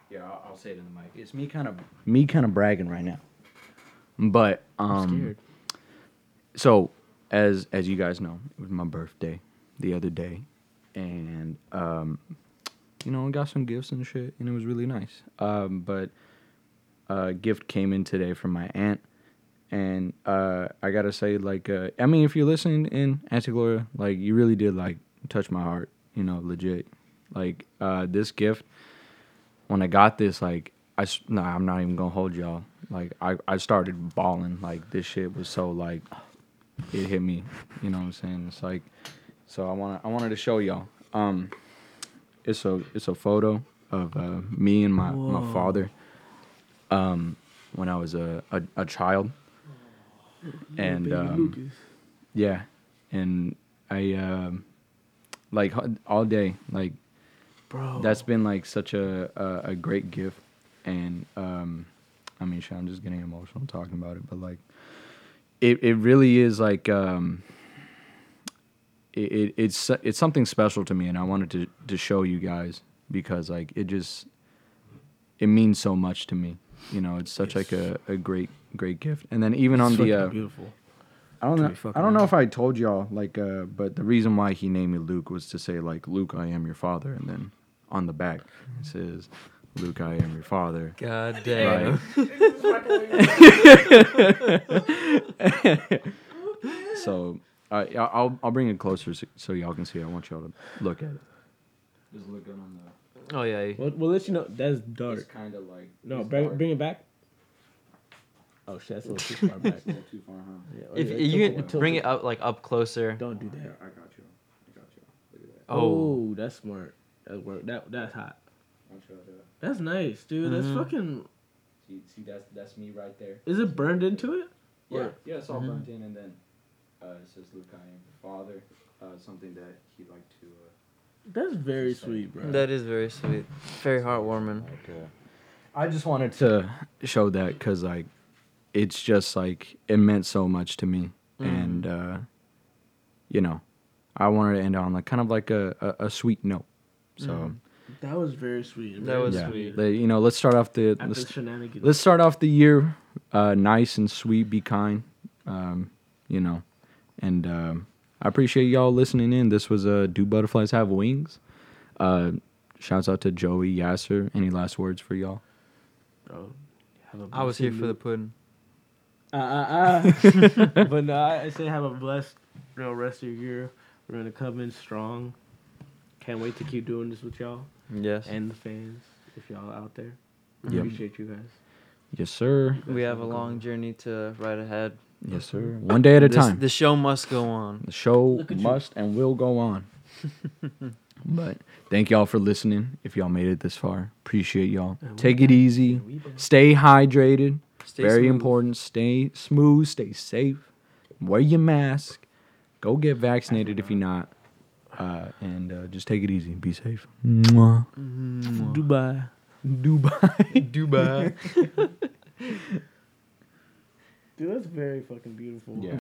Yeah, I'll, I'll say it in the mic. It's me kind of me kind of bragging right now. But I'm um, scared. so as as you guys know, it was my birthday the other day, and um, you know, I got some gifts and shit, and it was really nice. Um, but a gift came in today from my aunt, and uh, I gotta say, like, uh, I mean, if you're listening in Auntie Gloria, like, you really did like touch my heart, you know, legit. Like, uh, this gift, when I got this, like, I nah, I'm not even gonna hold y'all. Like, I I started bawling. Like, this shit was so like, it hit me. You know what I'm saying? It's like, so I want I wanted to show y'all. Um, it's a it's a photo of uh, me and my my father. Um, when I was a a, a child, and um, yeah, and I um, like all day like bro. that's been like such a a, a great gift, and um, I mean, shit, I'm just getting emotional talking about it, but like, it it really is like um, it, it it's it's something special to me, and I wanted to to show you guys because like it just it means so much to me. You know, it's such like a, a great great gift, and then even on the fucking uh, beautiful. I don't know. I don't know if I told y'all like, uh, but the reason why he named me Luke was to say like, Luke, I am your father, and then on the back it says, Luke, I am your father. God damn. so Uh, I'll I'll bring it closer so, so y'all can see. I want y'all to look at it. Just look good on the. Oh yeah. We'll, we'll let you know. That's dark. It's kind of like. No, bring, bring it back. Oh shit, that's a little too far back. too far, huh? Yeah, If yeah, you tilt can bring it up like up closer. Don't do that. I got you. I got you. Look at that. Oh. Oh, that's smart. That work. That that's hot. I want y'all to That's nice, dude. That's Mhm. fucking. see. See, that's that's me right there. Is it burned into it? Yeah, Or- yeah, it's all Mhm. burnt in, and then uh, it says Luke, I am your father. Uh, something that he liked to. Uh, That's very sweet, bro. That is very sweet. Very heartwarming. Like, uh, I just wanted to show that because like, it's just like it meant so much to me, Mm. and uh, you know, I wanted to end on like kind of like a, a, a sweet note. So Mhm. That was very sweet. That was yeah, sweet. the- you know, let's start off the let's, shenanigans. let's start off the year uh, nice and sweet. Be kind, um, you know, and um, I appreciate y'all listening in. This was uh, Do Butterflies Have Wings? Uh, shouts out to Joey Yasser. Any last words for y'all? Bro, have a I was here for the pudding. Uh, uh, uh. but no, I say have a blessed, you know, rest of your year. We're gonna come in strong. Can't wait to keep doing this with y'all Yes. and the fans. If y'all out there, Yep. appreciate you guys. Yes, sir. we have a long journey to ride ahead. Yes, sir. One day at a This- time. The show must go on. The show Look at you. must and will go on. but thank y'all for listening. If y'all made it this far, appreciate y'all. Take back. it easy. Stay hydrated. Stay Very smooth. important. Stay smooth. Stay safe. Wear your mask. Go get vaccinated if you're not. Uh, and uh, just take it easy. And be safe. Mwah. Dubai. Dubai. Dubai. Dude, that's very fucking beautiful. Yeah.